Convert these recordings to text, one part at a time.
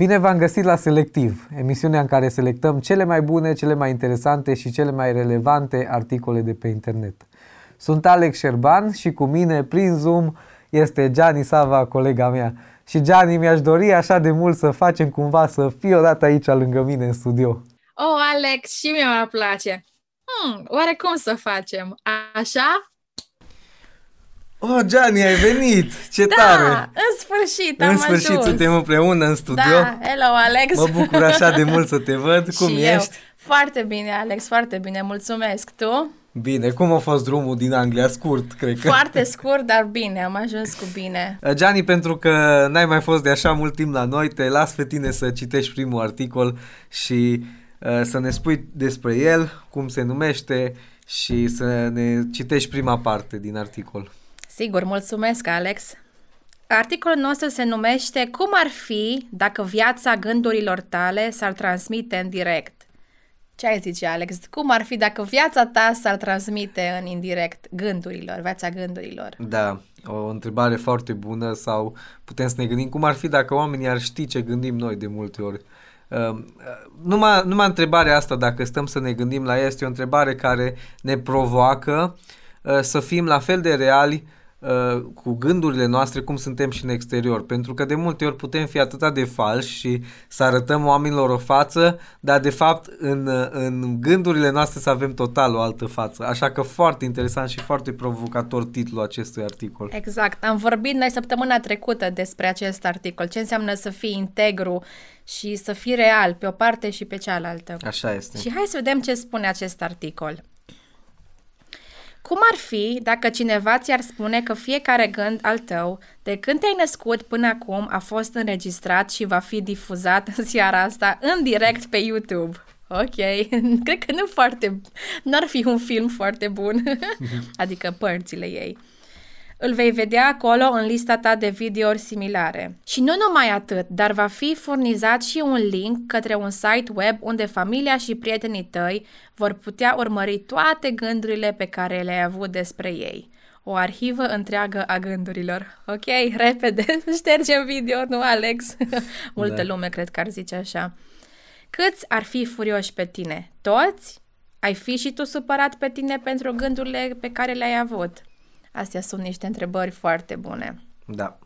Bine v-am găsit la Selectiv, emisiunea în care selectăm cele mai bune, cele mai interesante și cele mai relevante articole de pe internet. Sunt Alex Șerban și cu mine, prin Zoom, este Gianni Sava, colega mea. Și Gianni, mi-aș dori așa de mult să facem cumva să fii odată aici lângă mine în studio. Oh, Alex, și mie mi place. Hmm, oare cum să facem? Așa? Oh, Gianni, ai venit! Ce da, tare! în sfârșit am În sfârșit ajuns. suntem împreună în studio. Da, hello, Alex! Mă bucur așa de mult să te văd. Cum și ești? Eu. Foarte bine, Alex, foarte bine, mulțumesc. Tu? Bine, cum a fost drumul din Anglia? Scurt, cred că. Foarte scurt, dar bine, am ajuns cu bine. Gianni, pentru că n-ai mai fost de așa mult timp la noi, te las pe tine să citești primul articol și uh, să ne spui despre el, cum se numește și să ne citești prima parte din articol. Sigur, mulțumesc, Alex. Articolul nostru se numește Cum ar fi dacă viața gândurilor tale s-ar transmite în direct? Ce ai zice, Alex? Cum ar fi dacă viața ta s-ar transmite în indirect gândurilor, viața gândurilor? Da, o întrebare foarte bună sau putem să ne gândim cum ar fi dacă oamenii ar ști ce gândim noi de multe ori. Uh, numai, numai întrebarea asta, dacă stăm să ne gândim la ea, este o întrebare care ne provoacă uh, să fim la fel de reali uh, cu gândurile noastre cum suntem și în exterior. Pentru că de multe ori putem fi atât de falși și să arătăm oamenilor o față, dar de fapt în, în gândurile noastre să avem total o altă față. Așa că foarte interesant și foarte provocator titlul acestui articol. Exact. Am vorbit noi săptămâna trecută despre acest articol. Ce înseamnă să fii integru și să fii real pe o parte și pe cealaltă. Așa este. Și hai să vedem ce spune acest articol. Cum ar fi dacă cineva ți-ar spune că fiecare gând al tău, de când te-ai născut până acum, a fost înregistrat și va fi difuzat în seara asta în direct pe YouTube? Ok, cred că nu foarte, n-ar fi un film foarte bun, adică părțile ei. Îl vei vedea acolo în lista ta de videouri similare. Și nu numai atât, dar va fi furnizat și un link către un site web unde familia și prietenii tăi vor putea urmări toate gândurile pe care le-ai avut despre ei. O arhivă întreagă a gândurilor. Ok, repede, ștergem video, nu Alex? Multă da. lume cred că ar zice așa. Câți ar fi furioși pe tine? Toți? Ai fi și tu supărat pe tine pentru gândurile pe care le-ai avut? Astea sunt niște întrebări foarte bune. Da.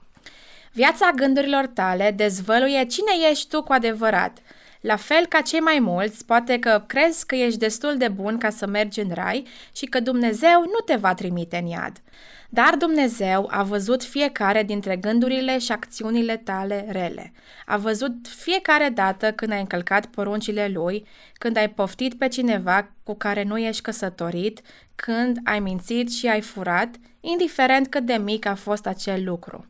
Viața gândurilor tale dezvăluie cine ești tu cu adevărat. La fel ca cei mai mulți, poate că crezi că ești destul de bun ca să mergi în rai și că Dumnezeu nu te va trimite în iad. Dar Dumnezeu a văzut fiecare dintre gândurile și acțiunile tale rele. A văzut fiecare dată când ai încălcat poruncile Lui, când ai poftit pe cineva cu care nu ești căsătorit, când ai mințit și ai furat, indiferent cât de mic a fost acel lucru.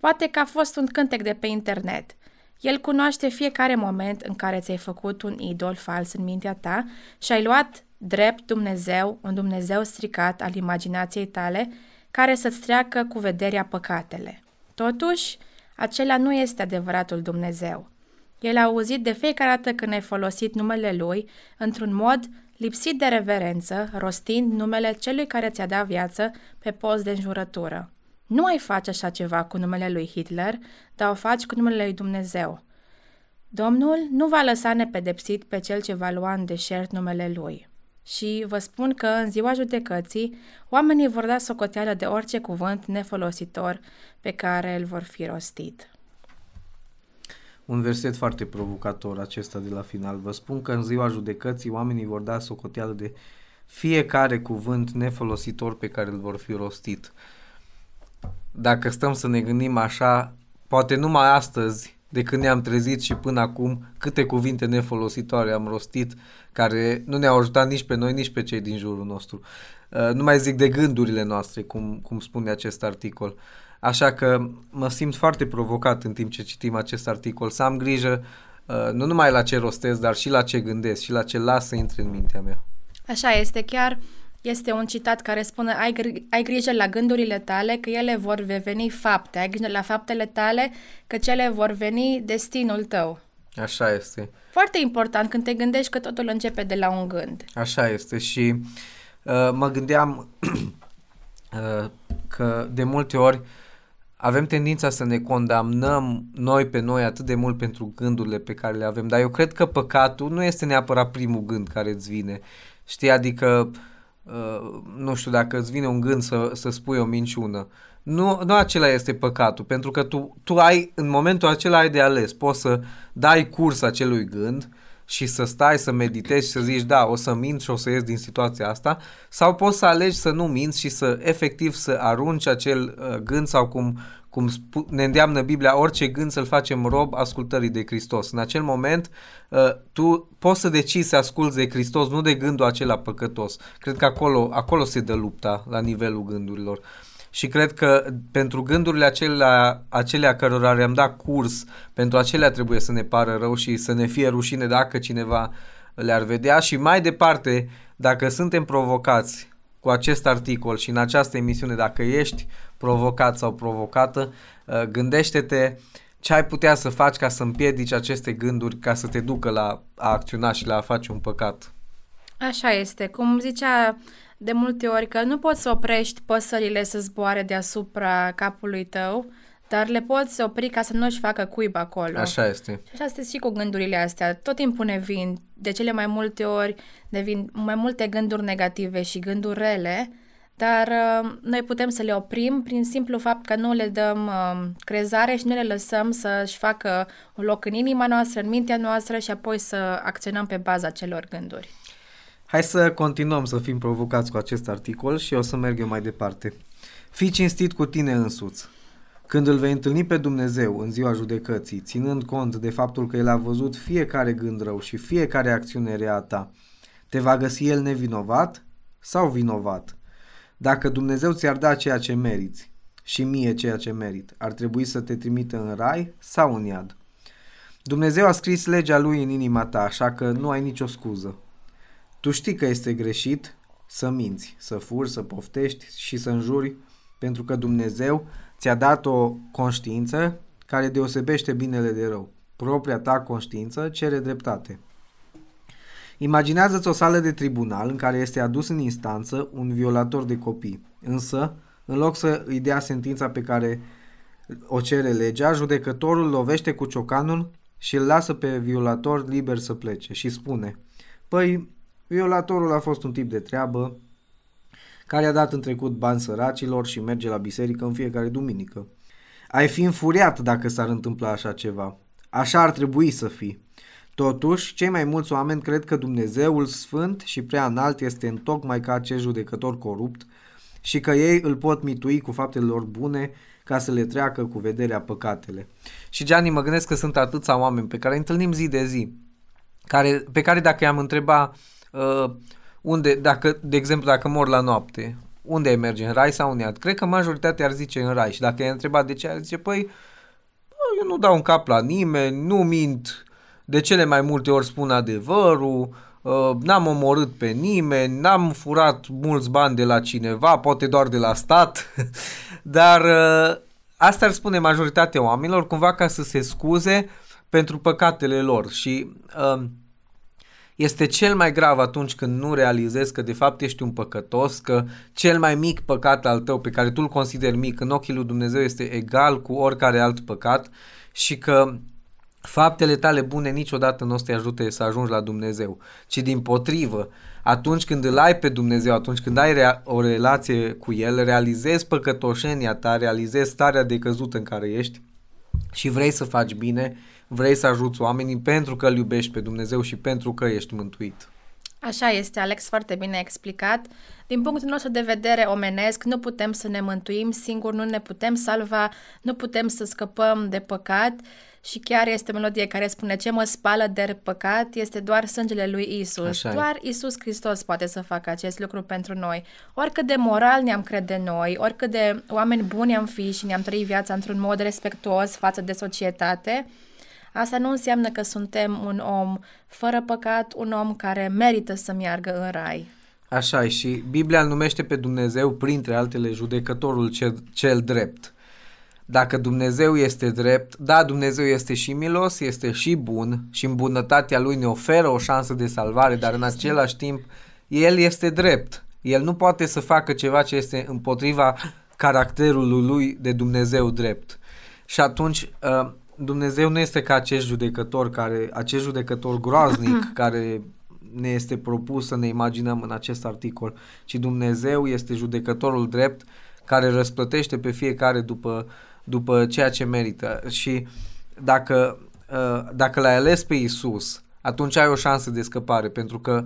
Poate că a fost un cântec de pe internet. El cunoaște fiecare moment în care ți-ai făcut un idol fals în mintea ta și ai luat drept Dumnezeu, un Dumnezeu stricat al imaginației tale, care să-ți treacă cu vederea păcatele. Totuși, acela nu este adevăratul Dumnezeu. El a auzit de fiecare dată când ai folosit numele Lui într-un mod lipsit de reverență, rostind numele celui care ți-a dat viață pe post de înjurătură. Nu ai face așa ceva cu numele lui Hitler, dar o faci cu numele lui Dumnezeu. Domnul nu va lăsa nepedepsit pe cel ce va lua în deșert numele lui. Și vă spun că în ziua judecății, oamenii vor da socoteală de orice cuvânt nefolositor pe care îl vor fi rostit. Un verset foarte provocator acesta de la final. Vă spun că în ziua judecății oamenii vor da socoteală de fiecare cuvânt nefolositor pe care îl vor fi rostit. Dacă stăm să ne gândim așa, poate numai astăzi, de când ne-am trezit și până acum, câte cuvinte nefolositoare am rostit, care nu ne-au ajutat nici pe noi, nici pe cei din jurul nostru. Uh, nu mai zic de gândurile noastre, cum, cum spune acest articol. Așa că mă simt foarte provocat în timp ce citim acest articol, să am grijă uh, nu numai la ce rostesc, dar și la ce gândesc și la ce las să intre în mintea mea. Așa este, chiar este un citat care spune ai, gr- ai grijă la gândurile tale că ele vor veni fapte, ai grijă la faptele tale că cele vor veni destinul tău. Așa este. Foarte important când te gândești că totul începe de la un gând. Așa este și uh, mă gândeam uh, că de multe ori avem tendința să ne condamnăm noi pe noi atât de mult pentru gândurile pe care le avem, dar eu cred că păcatul nu este neapărat primul gând care îți vine. Știi, adică uh, nu știu dacă îți vine un gând să, să spui o minciună. Nu, nu acela este păcatul, pentru că tu, tu ai, în momentul acela ai de ales. Poți să dai curs acelui gând și să stai să meditezi și să zici, da, o să mint și o să ies din situația asta, sau poți să alegi să nu minți și să efectiv să arunci acel uh, gând sau cum, cum spu- ne îndeamnă Biblia, orice gând să-l facem rob ascultării de Hristos. În acel moment, uh, tu poți să decizi să asculți de Hristos, nu de gândul acela păcătos. Cred că acolo, acolo se dă lupta la nivelul gândurilor. Și cred că pentru gândurile acelea, acelea cărora le-am dat curs, pentru acelea trebuie să ne pară rău și să ne fie rușine dacă cineva le-ar vedea și mai departe, dacă suntem provocați cu acest articol și în această emisiune, dacă ești provocat sau provocată, uh, gândește-te ce ai putea să faci ca să împiedici aceste gânduri, ca să te ducă la a acționa și la a face un păcat. Așa este. Cum zicea de multe ori că nu poți să oprești păsările să zboare deasupra capului tău, dar le poți opri ca să nu-și facă cuib acolo. Așa este. Și așa este și cu gândurile astea. Tot timpul ne vin, de cele mai multe ori, ne vin mai multe gânduri negative și gânduri rele, dar uh, noi putem să le oprim prin simplu fapt că nu le dăm uh, crezare și nu le lăsăm să-și facă un loc în inima noastră, în mintea noastră și apoi să acționăm pe baza celor gânduri. Hai să continuăm să fim provocați cu acest articol și o să merg eu mai departe. Fii cinstit cu tine însuți. Când îl vei întâlni pe Dumnezeu în ziua judecății, ținând cont de faptul că El a văzut fiecare gând rău și fiecare acțiune rea a ta, te va găsi El nevinovat sau vinovat? Dacă Dumnezeu ți-ar da ceea ce meriți și mie ceea ce merit, ar trebui să te trimită în rai sau în iad? Dumnezeu a scris legea Lui în inima ta, așa că nu ai nicio scuză. Tu știi că este greșit să minți, să furi, să poftești și să înjuri, pentru că Dumnezeu ți-a dat o conștiință care deosebește binele de rău. Propria ta conștiință cere dreptate. Imaginează-ți o sală de tribunal în care este adus în instanță un violator de copii, însă, în loc să îi dea sentința pe care o cere legea, judecătorul lovește cu ciocanul și îl lasă pe violator liber să plece și spune Păi, Violatorul a fost un tip de treabă care a dat în trecut bani săracilor și merge la biserică în fiecare duminică. Ai fi înfuriat dacă s-ar întâmpla așa ceva. Așa ar trebui să fii. Totuși, cei mai mulți oameni cred că Dumnezeul sfânt și prea înalt este întocmai ca acest judecător corupt și că ei îl pot mitui cu faptele lor bune ca să le treacă cu vederea păcatele. Și Gianni, mă gândesc că sunt atâția oameni pe care îi întâlnim zi de zi, care, pe care dacă i-am întreba uh, unde, dacă, de exemplu, dacă mor la noapte, unde ai merge, în rai sau în iad? Cred că majoritatea ar zice în rai. Și dacă i-ai întrebat de ce, ar zice, păi, eu nu dau un cap la nimeni, nu mint, de cele mai multe ori spun adevărul, uh, n-am omorât pe nimeni, n-am furat mulți bani de la cineva, poate doar de la stat, dar uh, asta ar spune majoritatea oamenilor cumva ca să se scuze pentru păcatele lor. Și uh, este cel mai grav atunci când nu realizezi că de fapt ești un păcătos, că cel mai mic păcat al tău pe care tu îl consideri mic în ochii lui Dumnezeu este egal cu oricare alt păcat și că faptele tale bune niciodată nu o să te ajute să ajungi la Dumnezeu, ci din potrivă, atunci când îl ai pe Dumnezeu, atunci când ai rea- o relație cu El, realizezi păcătoșenia ta, realizezi starea de căzut în care ești și vrei să faci bine vrei să ajuți oamenii pentru că îl iubești pe Dumnezeu și pentru că ești mântuit. Așa este, Alex, foarte bine explicat. Din punctul nostru de vedere omenesc, nu putem să ne mântuim singuri, nu ne putem salva, nu putem să scăpăm de păcat și chiar este melodie care spune ce mă spală de păcat este doar sângele lui Isus. Așa doar Isus Hristos poate să facă acest lucru pentru noi. Oricât de moral ne-am crede noi, oricât de oameni buni am fi și ne-am trăit viața într-un mod respectuos față de societate, Asta nu înseamnă că suntem un om fără păcat, un om care merită să meargă în rai. Așa și Biblia îl numește pe Dumnezeu, printre altele, judecătorul cel, cel drept. dacă Dumnezeu este drept, da, Dumnezeu este și milos, este și bun și în bunătatea Lui ne oferă o șansă de salvare, dar în același timp El este drept. El nu poate să facă ceva ce este împotriva caracterului Lui de Dumnezeu drept. Și atunci uh, Dumnezeu nu este ca acest judecător, care, acest judecător groaznic care ne este propus să ne imaginăm în acest articol, ci Dumnezeu este judecătorul drept care răsplătește pe fiecare după, după ceea ce merită. Și dacă, uh, dacă l-ai ales pe Isus, atunci ai o șansă de scăpare, pentru că,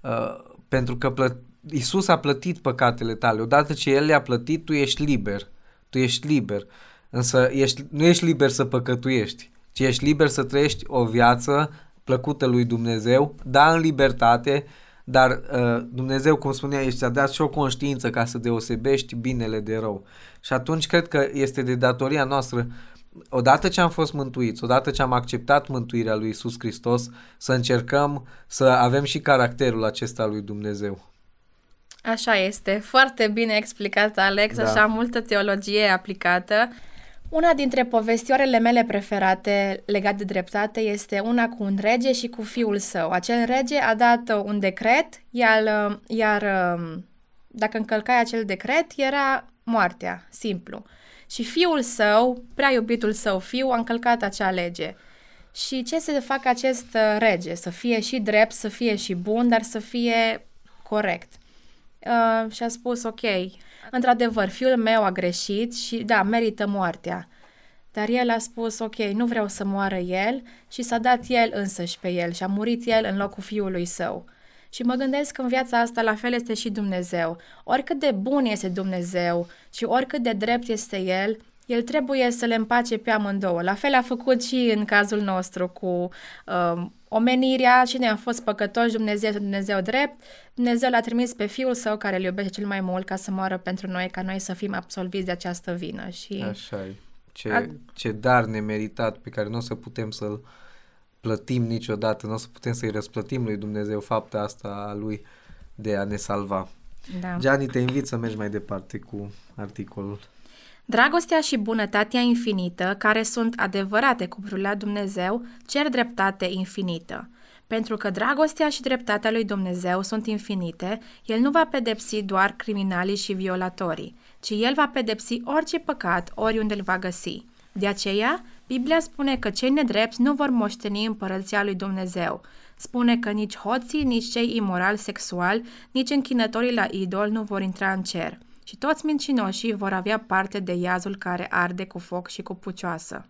uh, pentru că plă, Isus a plătit păcatele tale. Odată ce El le-a plătit, tu ești liber. Tu ești liber. Însă ești, nu ești liber să păcătuiești, ci ești liber să trăiești o viață plăcută lui Dumnezeu, da în libertate, dar uh, Dumnezeu, cum spunea, ești a dat și o conștiință ca să deosebești binele de rău. Și atunci cred că este de datoria noastră, odată ce am fost mântuiți, odată ce am acceptat mântuirea lui Isus Hristos, să încercăm să avem și caracterul acesta lui Dumnezeu. Așa este, foarte bine explicat, Alex, da. așa multă teologie aplicată. Una dintre povestioarele mele preferate legate de dreptate este una cu un rege și cu fiul său. Acel rege a dat un decret, iar, iar dacă încălcai acel decret, era moartea, simplu. Și fiul său, prea iubitul său fiu, a încălcat acea lege. Și ce să facă acest rege? Să fie și drept, să fie și bun, dar să fie corect. Uh, și a spus, ok, într-adevăr, fiul meu a greșit și, da, merită moartea. Dar el a spus, ok, nu vreau să moară el și s-a dat el însăși pe el și a murit el în locul fiului său. Și mă gândesc că în viața asta la fel este și Dumnezeu. Oricât de bun este Dumnezeu și oricât de drept este El, El trebuie să le împace pe amândouă. La fel a făcut și în cazul nostru cu uh, omenirea, cine a fost păcătoși, Dumnezeu Dumnezeu drept, Dumnezeu l-a trimis pe Fiul Său care îl iubește cel mai mult ca să moară pentru noi, ca noi să fim absolviți de această vină. Și Așa e. Ce, a... ce dar nemeritat pe care nu o să putem să-l plătim niciodată, nu o să putem să-i răsplătim lui Dumnezeu fapta asta a lui de a ne salva. Da. Gianni, te invit să mergi mai departe cu articolul. Dragostea și bunătatea infinită, care sunt adevărate cu la Dumnezeu, cer dreptate infinită. Pentru că dragostea și dreptatea lui Dumnezeu sunt infinite, El nu va pedepsi doar criminalii și violatorii, ci El va pedepsi orice păcat oriunde îl va găsi. De aceea, Biblia spune că cei nedrepți nu vor moșteni împărăția lui Dumnezeu. Spune că nici hoții, nici cei imorali sexual, nici închinătorii la idol nu vor intra în cer și toți mincinoșii vor avea parte de iazul care arde cu foc și cu pucioasă.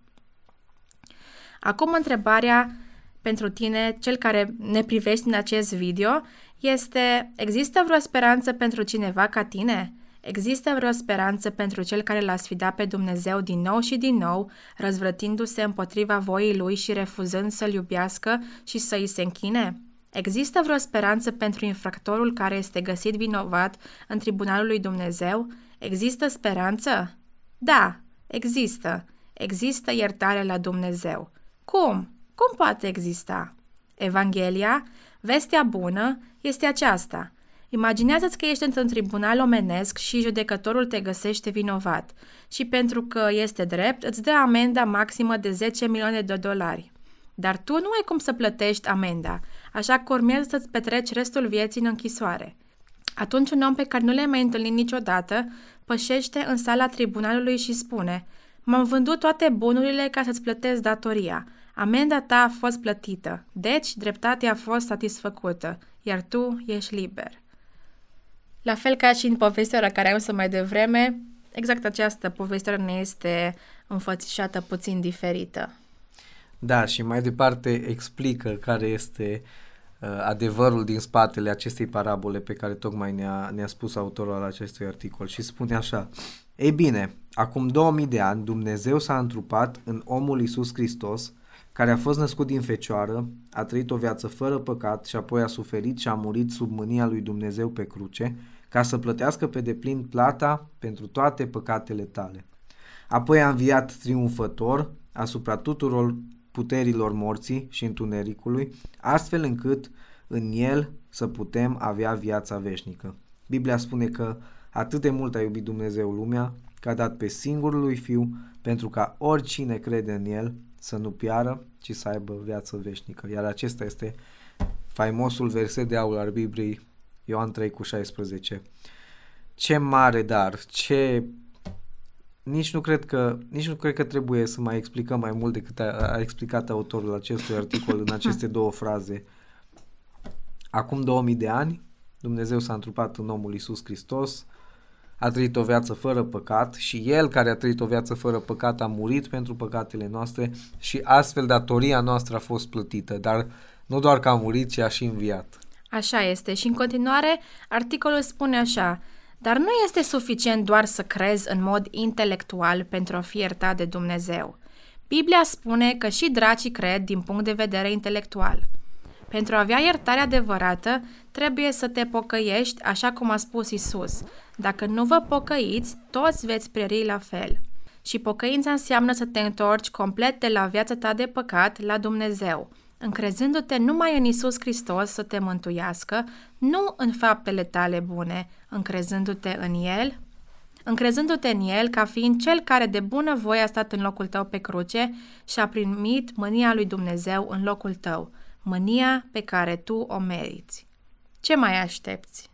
Acum întrebarea pentru tine, cel care ne privești în acest video, este există vreo speranță pentru cineva ca tine? Există vreo speranță pentru cel care l-a sfidat pe Dumnezeu din nou și din nou, răzvrătindu-se împotriva voii lui și refuzând să-l iubească și să îi se închine? Există vreo speranță pentru infractorul care este găsit vinovat în tribunalul lui Dumnezeu? Există speranță? Da, există. Există iertare la Dumnezeu. Cum? Cum poate exista? Evanghelia, vestea bună, este aceasta. Imaginează-ți că ești într-un tribunal omenesc și judecătorul te găsește vinovat și pentru că este drept îți dă amenda maximă de 10 milioane de dolari. Dar tu nu ai cum să plătești amenda, așa că urmează să-ți petreci restul vieții în închisoare. Atunci un om pe care nu l-ai mai întâlnit niciodată pășește în sala tribunalului și spune M-am vândut toate bunurile ca să-ți plătesc datoria. Amenda ta a fost plătită, deci dreptatea a fost satisfăcută, iar tu ești liber. La fel ca și în povestea care am să mai devreme, exact această poveste ne este înfățișată puțin diferită. Da, și mai departe explică care este uh, adevărul din spatele acestei parabole pe care tocmai ne-a, ne-a spus autorul al acestui articol și spune așa. Ei bine, acum 2000 de ani Dumnezeu s-a întrupat în omul Isus Hristos, care a fost născut din fecioară, a trăit o viață fără păcat și apoi a suferit și a murit sub mânia lui Dumnezeu pe cruce, ca să plătească pe deplin plata pentru toate păcatele tale. Apoi a înviat triumfător asupra tuturor puterilor morții și întunericului, astfel încât în el să putem avea viața veșnică. Biblia spune că atât de mult a iubit Dumnezeu lumea, că a dat pe singurul lui Fiu pentru ca oricine crede în El să nu piară, ci să aibă viață veșnică. Iar acesta este faimosul verset de aur al Bibliei, Ioan 3 cu 16. Ce mare dar, ce nici nu cred că nici nu cred că trebuie să mai explicăm mai mult decât a, a explicat autorul acestui articol în aceste două fraze. Acum 2000 de ani, Dumnezeu s-a întrupat în omul Isus Hristos, a trăit o viață fără păcat și El care a trăit o viață fără păcat a murit pentru păcatele noastre și astfel datoria noastră a fost plătită, dar nu doar că a murit, ci a și înviat. Așa este și în continuare articolul spune așa, dar nu este suficient doar să crezi în mod intelectual pentru a fi iertat de Dumnezeu. Biblia spune că și dracii cred din punct de vedere intelectual. Pentru a avea iertare adevărată, trebuie să te pocăiești, așa cum a spus Isus. Dacă nu vă pocăiți, toți veți prieri la fel. Și pocăința înseamnă să te întorci complet de la viața ta de păcat la Dumnezeu, încrezându-te numai în Isus Hristos să te mântuiască, nu în faptele tale bune, încrezându-te în El, încrezându-te în El ca fiind Cel care de bună voie a stat în locul tău pe cruce și a primit mânia lui Dumnezeu în locul tău, mânia pe care tu o meriți. Ce mai aștepți?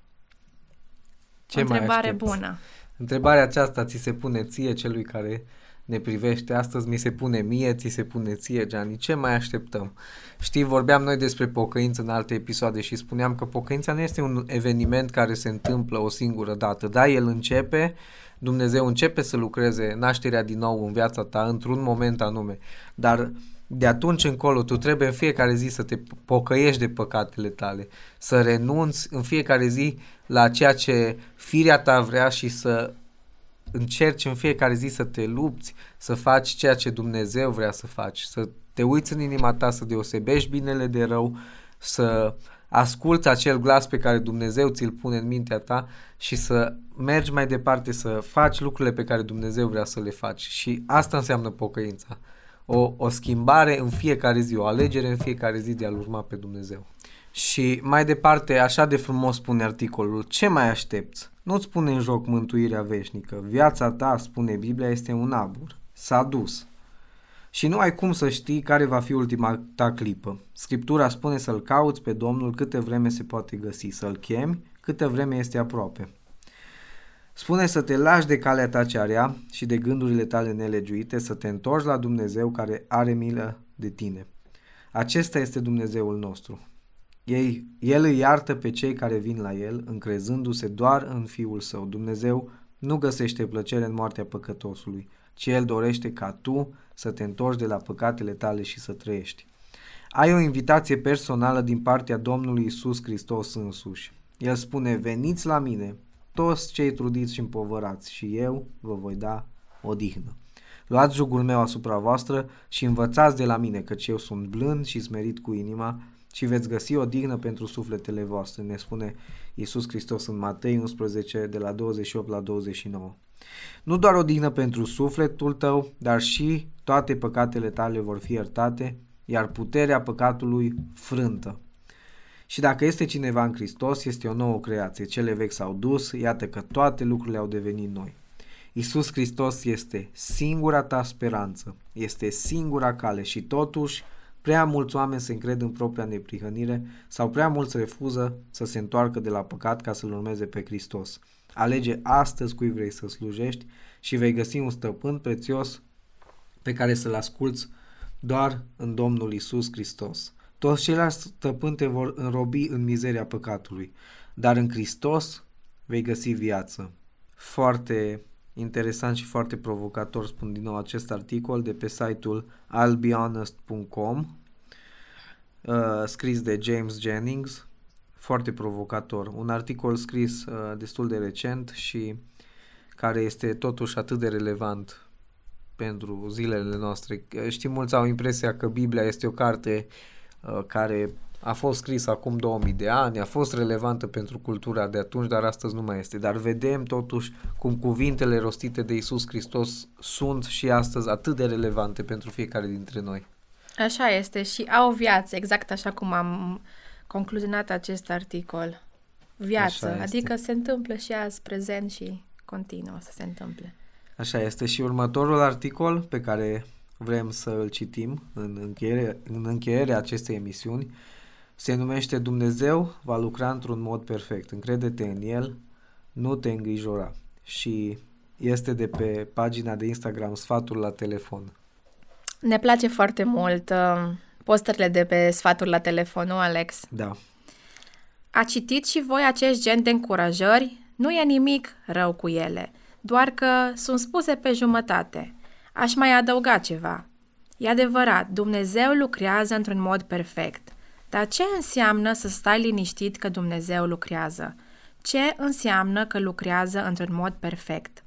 Ce o întrebare mai aștepți? bună. Întrebarea aceasta ți se pune ție, celui care ne privește astăzi, mi se pune mie, ți se pune ție, Gianni, ce mai așteptăm? Știi, vorbeam noi despre pocăință în alte episoade și spuneam că pocăința nu este un eveniment care se întâmplă o singură dată. Da, el începe, Dumnezeu începe să lucreze nașterea din nou în viața ta într-un moment anume, dar de atunci încolo tu trebuie în fiecare zi să te pocăiești de păcatele tale, să renunți în fiecare zi la ceea ce firea ta vrea și să încerci în fiecare zi să te lupți, să faci ceea ce Dumnezeu vrea să faci, să te uiți în inima ta, să deosebești binele de rău, să asculți acel glas pe care Dumnezeu ți-l pune în mintea ta și să mergi mai departe, să faci lucrurile pe care Dumnezeu vrea să le faci. Și asta înseamnă pocăința. O, o schimbare în fiecare zi, o alegere în fiecare zi de a-L urma pe Dumnezeu. Și mai departe, așa de frumos spune articolul, ce mai aștepți? Nu-ți pune în joc mântuirea veșnică. Viața ta, spune Biblia, este un abur. S-a dus. Și nu ai cum să știi care va fi ultima ta clipă. Scriptura spune să-L cauți pe Domnul câte vreme se poate găsi, să-L chemi câte vreme este aproape. Spune să te lași de calea ta cea rea și de gândurile tale nelegiuite, să te întorci la Dumnezeu care are milă de tine. Acesta este Dumnezeul nostru. Ei, el îi iartă pe cei care vin la el, încrezându-se doar în Fiul Său. Dumnezeu nu găsește plăcere în moartea păcătosului, ci El dorește ca tu să te întorci de la păcatele tale și să trăiești. Ai o invitație personală din partea Domnului Isus Hristos însuși. El spune, veniți la mine, toți cei trudiți și împovărați, și eu vă voi da odihnă. Luați jugul meu asupra voastră și învățați de la mine, căci eu sunt blând și smerit cu inima și veți găsi o dignă pentru sufletele voastre, ne spune Iisus Hristos în Matei 11, de la 28 la 29. Nu doar o dignă pentru sufletul tău, dar și toate păcatele tale vor fi iertate, iar puterea păcatului frântă. Și dacă este cineva în Hristos, este o nouă creație. Cele vechi s-au dus, iată că toate lucrurile au devenit noi. Isus Hristos este singura ta speranță, este singura cale și totuși prea mulți oameni se încred în propria neprihănire sau prea mulți refuză să se întoarcă de la păcat ca să-L urmeze pe Hristos. Alege astăzi cui vrei să slujești și vei găsi un stăpân prețios pe care să-L asculți doar în Domnul Isus Hristos. Toți ceilalți stăpâni te vor înrobi în mizeria păcatului, dar în Hristos vei găsi viață. Foarte interesant și foarte provocator, spun din nou acest articol de pe site-ul albehonest.com uh, scris de James Jennings, foarte provocator. Un articol scris uh, destul de recent și care este totuși atât de relevant pentru zilele noastre. Știi, mulți au impresia că Biblia este o carte uh, care a fost scris acum 2000 de ani, a fost relevantă pentru cultura de atunci, dar astăzi nu mai este. Dar vedem totuși cum cuvintele rostite de Isus Hristos sunt și astăzi atât de relevante pentru fiecare dintre noi. Așa este și au viață, exact așa cum am concluzionat acest articol. Viață, adică se întâmplă și azi, prezent și continuă să se întâmple. Așa este și următorul articol pe care vrem să îl citim în, încheiere, în încheierea acestei emisiuni se numește Dumnezeu va lucra într-un mod perfect. Încrede-te în El, nu te îngrijora. Și este de pe pagina de Instagram Sfatul la telefon. Ne place foarte mult uh, posterele de pe Sfatul la telefon, nu, Alex? Da. A citit și voi acest gen de încurajări? Nu e nimic rău cu ele, doar că sunt spuse pe jumătate. Aș mai adăuga ceva. E adevărat, Dumnezeu lucrează într-un mod perfect. Dar ce înseamnă să stai liniștit că Dumnezeu lucrează? Ce înseamnă că lucrează într-un mod perfect?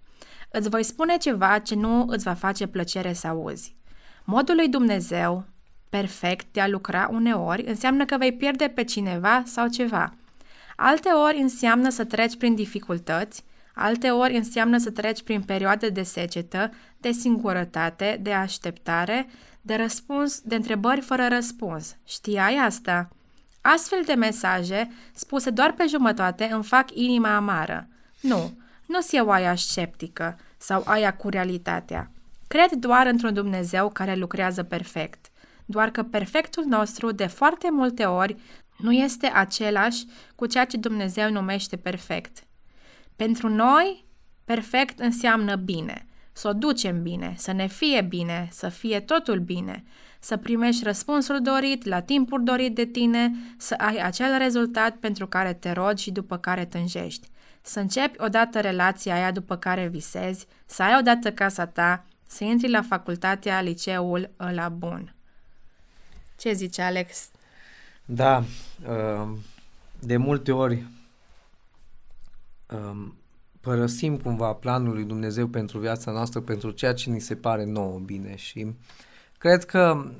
Îți voi spune ceva ce nu îți va face plăcere să auzi. Modul lui Dumnezeu, perfect, de a lucra uneori, înseamnă că vei pierde pe cineva sau ceva. Alte ori înseamnă să treci prin dificultăți, alte ori înseamnă să treci prin perioade de secetă, de singurătate, de așteptare, de răspuns, de întrebări fără răspuns. Știai asta? Astfel de mesaje, spuse doar pe jumătate, îmi fac inima amară. Nu, nu sunt eu aia sceptică sau aia cu realitatea. Cred doar într-un Dumnezeu care lucrează perfect. Doar că perfectul nostru, de foarte multe ori, nu este același cu ceea ce Dumnezeu numește perfect. Pentru noi, perfect înseamnă bine, să o ducem bine, să ne fie bine, să fie totul bine, să primești răspunsul dorit la timpul dorit de tine, să ai acel rezultat pentru care te rogi și după care tânjești. Să începi odată relația aia după care visezi, să ai odată casa ta, să intri la facultatea, liceul la bun. Ce zice Alex? Da, um, de multe ori um, părăsim cumva planul lui Dumnezeu pentru viața noastră, pentru ceea ce ni se pare nouă bine și cred că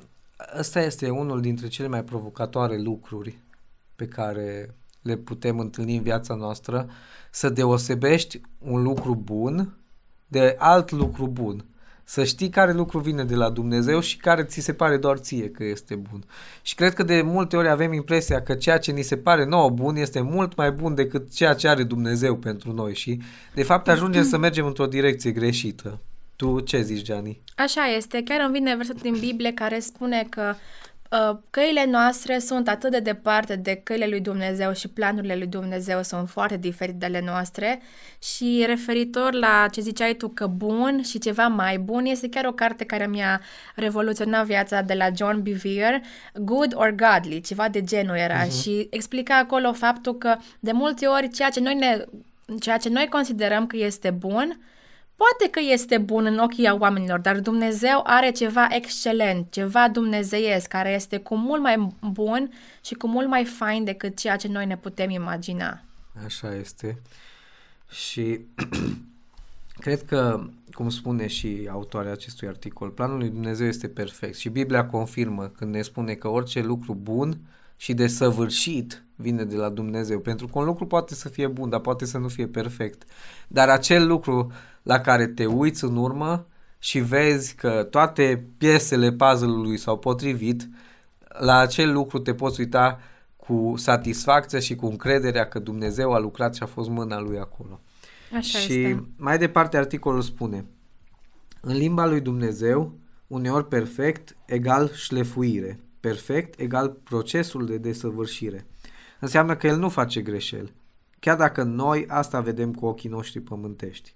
ăsta este unul dintre cele mai provocatoare lucruri pe care le putem întâlni în viața noastră, să deosebești un lucru bun de alt lucru bun. Să știi care lucru vine de la Dumnezeu și care ți se pare doar ție că este bun. Și cred că de multe ori avem impresia că ceea ce ni se pare nouă bun este mult mai bun decât ceea ce are Dumnezeu pentru noi și de fapt ajungem să mergem într-o direcție greșită. Tu ce zici, Gianni? Așa este. Chiar îmi vine versetul din Biblie care spune că Uh, căile noastre sunt atât de departe de căile lui Dumnezeu și planurile lui Dumnezeu sunt foarte diferite de ale noastre și referitor la ce ziceai tu că bun și ceva mai bun este chiar o carte care mi-a revoluționat viața de la John Bevere, Good or Godly, ceva de genul era uh-huh. și explica acolo faptul că de multe ori ceea ce noi, ne, ceea ce noi considerăm că este bun Poate că este bun în ochii oamenilor, dar Dumnezeu are ceva excelent, ceva dumnezeiesc, care este cu mult mai bun și cu mult mai fain decât ceea ce noi ne putem imagina. Așa este. Și cred că, cum spune și autoarea acestui articol, planul lui Dumnezeu este perfect și Biblia confirmă când ne spune că orice lucru bun și de săvârșit vine de la Dumnezeu. Pentru că un lucru poate să fie bun, dar poate să nu fie perfect. Dar acel lucru la care te uiți în urmă și vezi că toate piesele puzzle-ului s-au potrivit, la acel lucru te poți uita cu satisfacție și cu încrederea că Dumnezeu a lucrat și a fost mâna lui acolo. Așa și este. mai departe articolul spune În limba lui Dumnezeu, uneori perfect egal șlefuire, perfect egal procesul de desăvârșire. Înseamnă că el nu face greșeli, chiar dacă noi asta vedem cu ochii noștri pământești.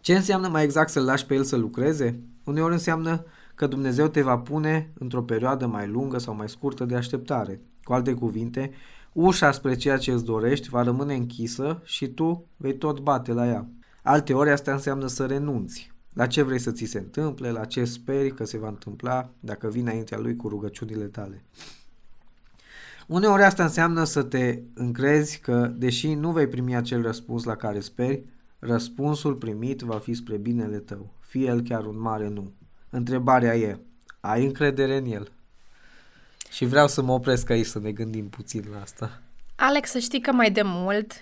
Ce înseamnă mai exact să-L lași pe El să lucreze? Uneori înseamnă că Dumnezeu te va pune într-o perioadă mai lungă sau mai scurtă de așteptare. Cu alte cuvinte, ușa spre ceea ce îți dorești va rămâne închisă și tu vei tot bate la ea. Alte ori asta înseamnă să renunți. La ce vrei să ți se întâmple, la ce speri că se va întâmpla dacă vii înaintea lui cu rugăciunile tale. Uneori asta înseamnă să te încrezi că, deși nu vei primi acel răspuns la care speri, Răspunsul primit va fi spre binele tău, fie el chiar un mare nu. Întrebarea e, ai încredere în el? Și vreau să mă opresc aici să ne gândim puțin la asta. Alex, să știi că mai de mult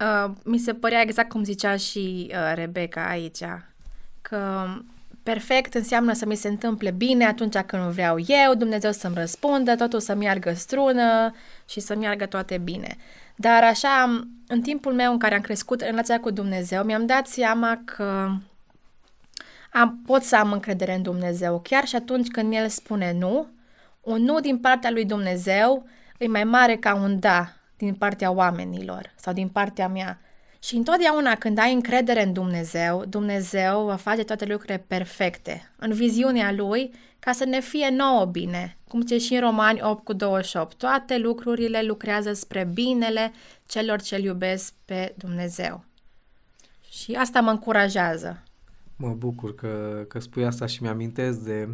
uh, mi se părea exact cum zicea și uh, Rebecca aici, că perfect înseamnă să mi se întâmple bine atunci când vreau eu, Dumnezeu să-mi răspundă, totul să meargă strună și să meargă toate bine. Dar așa, în timpul meu în care am crescut în relația cu Dumnezeu, mi-am dat seama că am, pot să am încredere în Dumnezeu, chiar și atunci când El spune nu, un nu din partea lui Dumnezeu e mai mare ca un da din partea oamenilor sau din partea mea. Și întotdeauna când ai încredere în Dumnezeu, Dumnezeu va face toate lucrurile perfecte, în viziunea Lui, ca să ne fie nouă bine. Cum ce și în Romani 8 cu 28, toate lucrurile lucrează spre binele celor ce iubesc pe Dumnezeu. Și asta mă încurajează. Mă bucur că, că spui asta și mi-amintesc de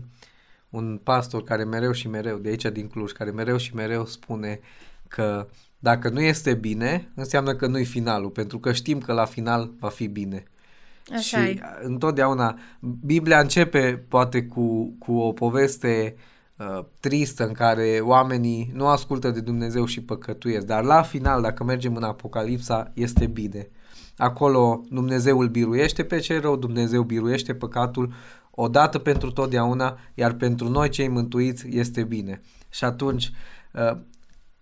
un pastor care mereu și mereu, de aici din Cluj, care mereu și mereu spune că dacă nu este bine, înseamnă că nu-i finalul, pentru că știm că la final va fi bine. Așa și e. întotdeauna Biblia începe poate cu, cu o poveste uh, tristă în care oamenii nu ascultă de Dumnezeu și păcătuiesc, dar la final, dacă mergem în Apocalipsa, este bine. Acolo Dumnezeu îl biruiește pe cel rău, Dumnezeu biruiește păcatul odată pentru totdeauna, iar pentru noi cei mântuiți este bine. Și atunci uh,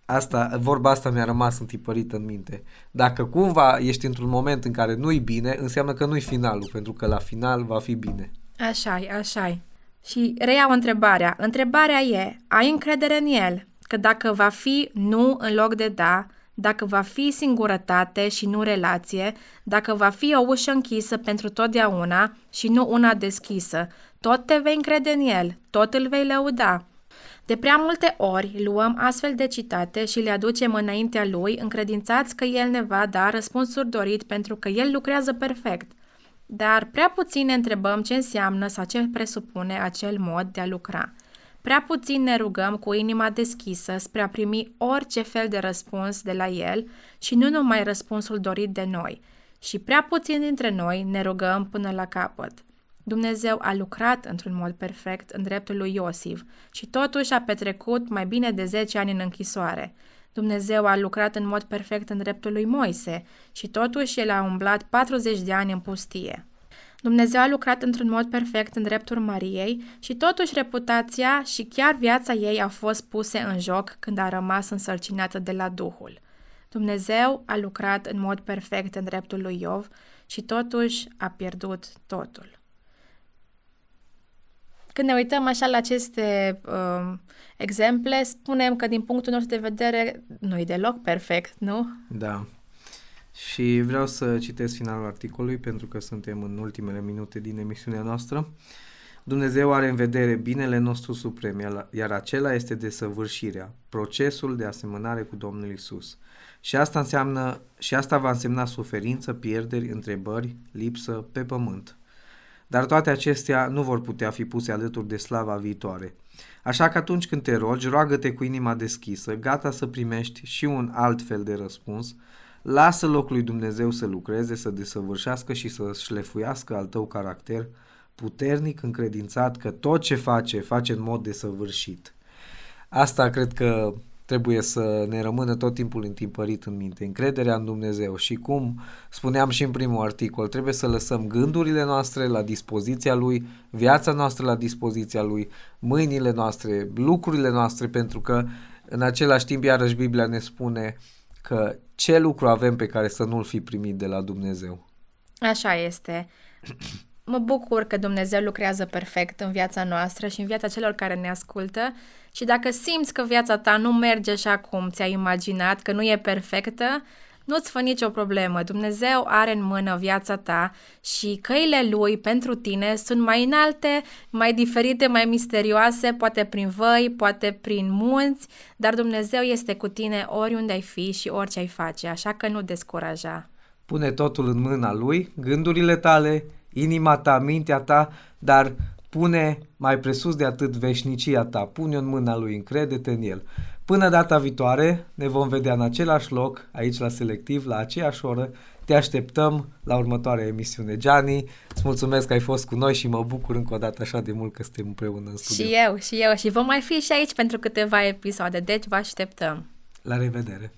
asta, vorba asta mi-a rămas întipărită în minte. Dacă cumva ești într-un moment în care nu-i bine, înseamnă că nu-i finalul, pentru că la final va fi bine. așa e, așa e. Și reiau întrebarea. Întrebarea e, ai încredere în el? Că dacă va fi nu în loc de da, dacă va fi singurătate și nu relație, dacă va fi o ușă închisă pentru totdeauna și nu una deschisă, tot te vei încrede în el, tot îl vei lăuda. De prea multe ori luăm astfel de citate și le aducem înaintea lui, încredințați că el ne va da răspunsuri dorit pentru că el lucrează perfect. Dar prea puțin ne întrebăm ce înseamnă sau ce presupune acel mod de a lucra. Prea puțin ne rugăm cu inima deschisă spre a primi orice fel de răspuns de la el și nu numai răspunsul dorit de noi. Și prea puțin dintre noi ne rugăm până la capăt. Dumnezeu a lucrat într-un mod perfect în dreptul lui Iosif și totuși a petrecut mai bine de 10 ani în închisoare. Dumnezeu a lucrat în mod perfect în dreptul lui Moise și totuși el a umblat 40 de ani în pustie. Dumnezeu a lucrat într-un mod perfect în dreptul Mariei și totuși reputația și chiar viața ei au fost puse în joc când a rămas însărcinată de la Duhul. Dumnezeu a lucrat în mod perfect în dreptul lui Iov și totuși a pierdut totul. Când ne uităm așa la aceste uh, exemple, spunem că din punctul nostru de vedere nu e deloc perfect, nu? Da. Și vreau să citesc finalul articolului pentru că suntem în ultimele minute din emisiunea noastră. Dumnezeu are în vedere binele nostru suprem, iar acela este desăvârșirea, procesul de asemănare cu Domnul Isus. Și asta înseamnă și asta va însemna suferință, pierderi, întrebări, lipsă pe pământ. Dar toate acestea nu vor putea fi puse alături de slava viitoare. Așa că atunci când te rogi, roagă-te cu inima deschisă, gata să primești și un alt fel de răspuns, Lasă locul lui Dumnezeu să lucreze, să desăvârșească și să șlefuiască al tău caracter puternic, încredințat că tot ce face, face în mod desăvârșit. Asta cred că trebuie să ne rămână tot timpul întimpărit în minte, încrederea în Dumnezeu și cum spuneam și în primul articol, trebuie să lăsăm gândurile noastre la dispoziția Lui, viața noastră la dispoziția Lui, mâinile noastre, lucrurile noastre, pentru că în același timp iarăși Biblia ne spune că ce lucru avem pe care să nu-l fi primit de la Dumnezeu. Așa este. Mă bucur că Dumnezeu lucrează perfect în viața noastră și în viața celor care ne ascultă și dacă simți că viața ta nu merge așa cum ți-ai imaginat, că nu e perfectă, nu-ți fă nicio problemă. Dumnezeu are în mână viața ta și căile Lui pentru tine sunt mai înalte, mai diferite, mai misterioase, poate prin văi, poate prin munți, dar Dumnezeu este cu tine oriunde ai fi și orice ai face, așa că nu descuraja. Pune totul în mâna Lui, gândurile tale, inima ta, mintea ta, dar pune mai presus de atât veșnicia ta, pune în mâna Lui, încrede-te în El. Până data viitoare, ne vom vedea în același loc, aici la Selectiv, la aceeași oră. Te așteptăm la următoarea emisiune. Gianni, îți mulțumesc că ai fost cu noi și mă bucur încă o dată așa de mult că suntem împreună în studio. Și eu, și eu. Și vom mai fi și aici pentru câteva episoade, deci vă așteptăm. La revedere!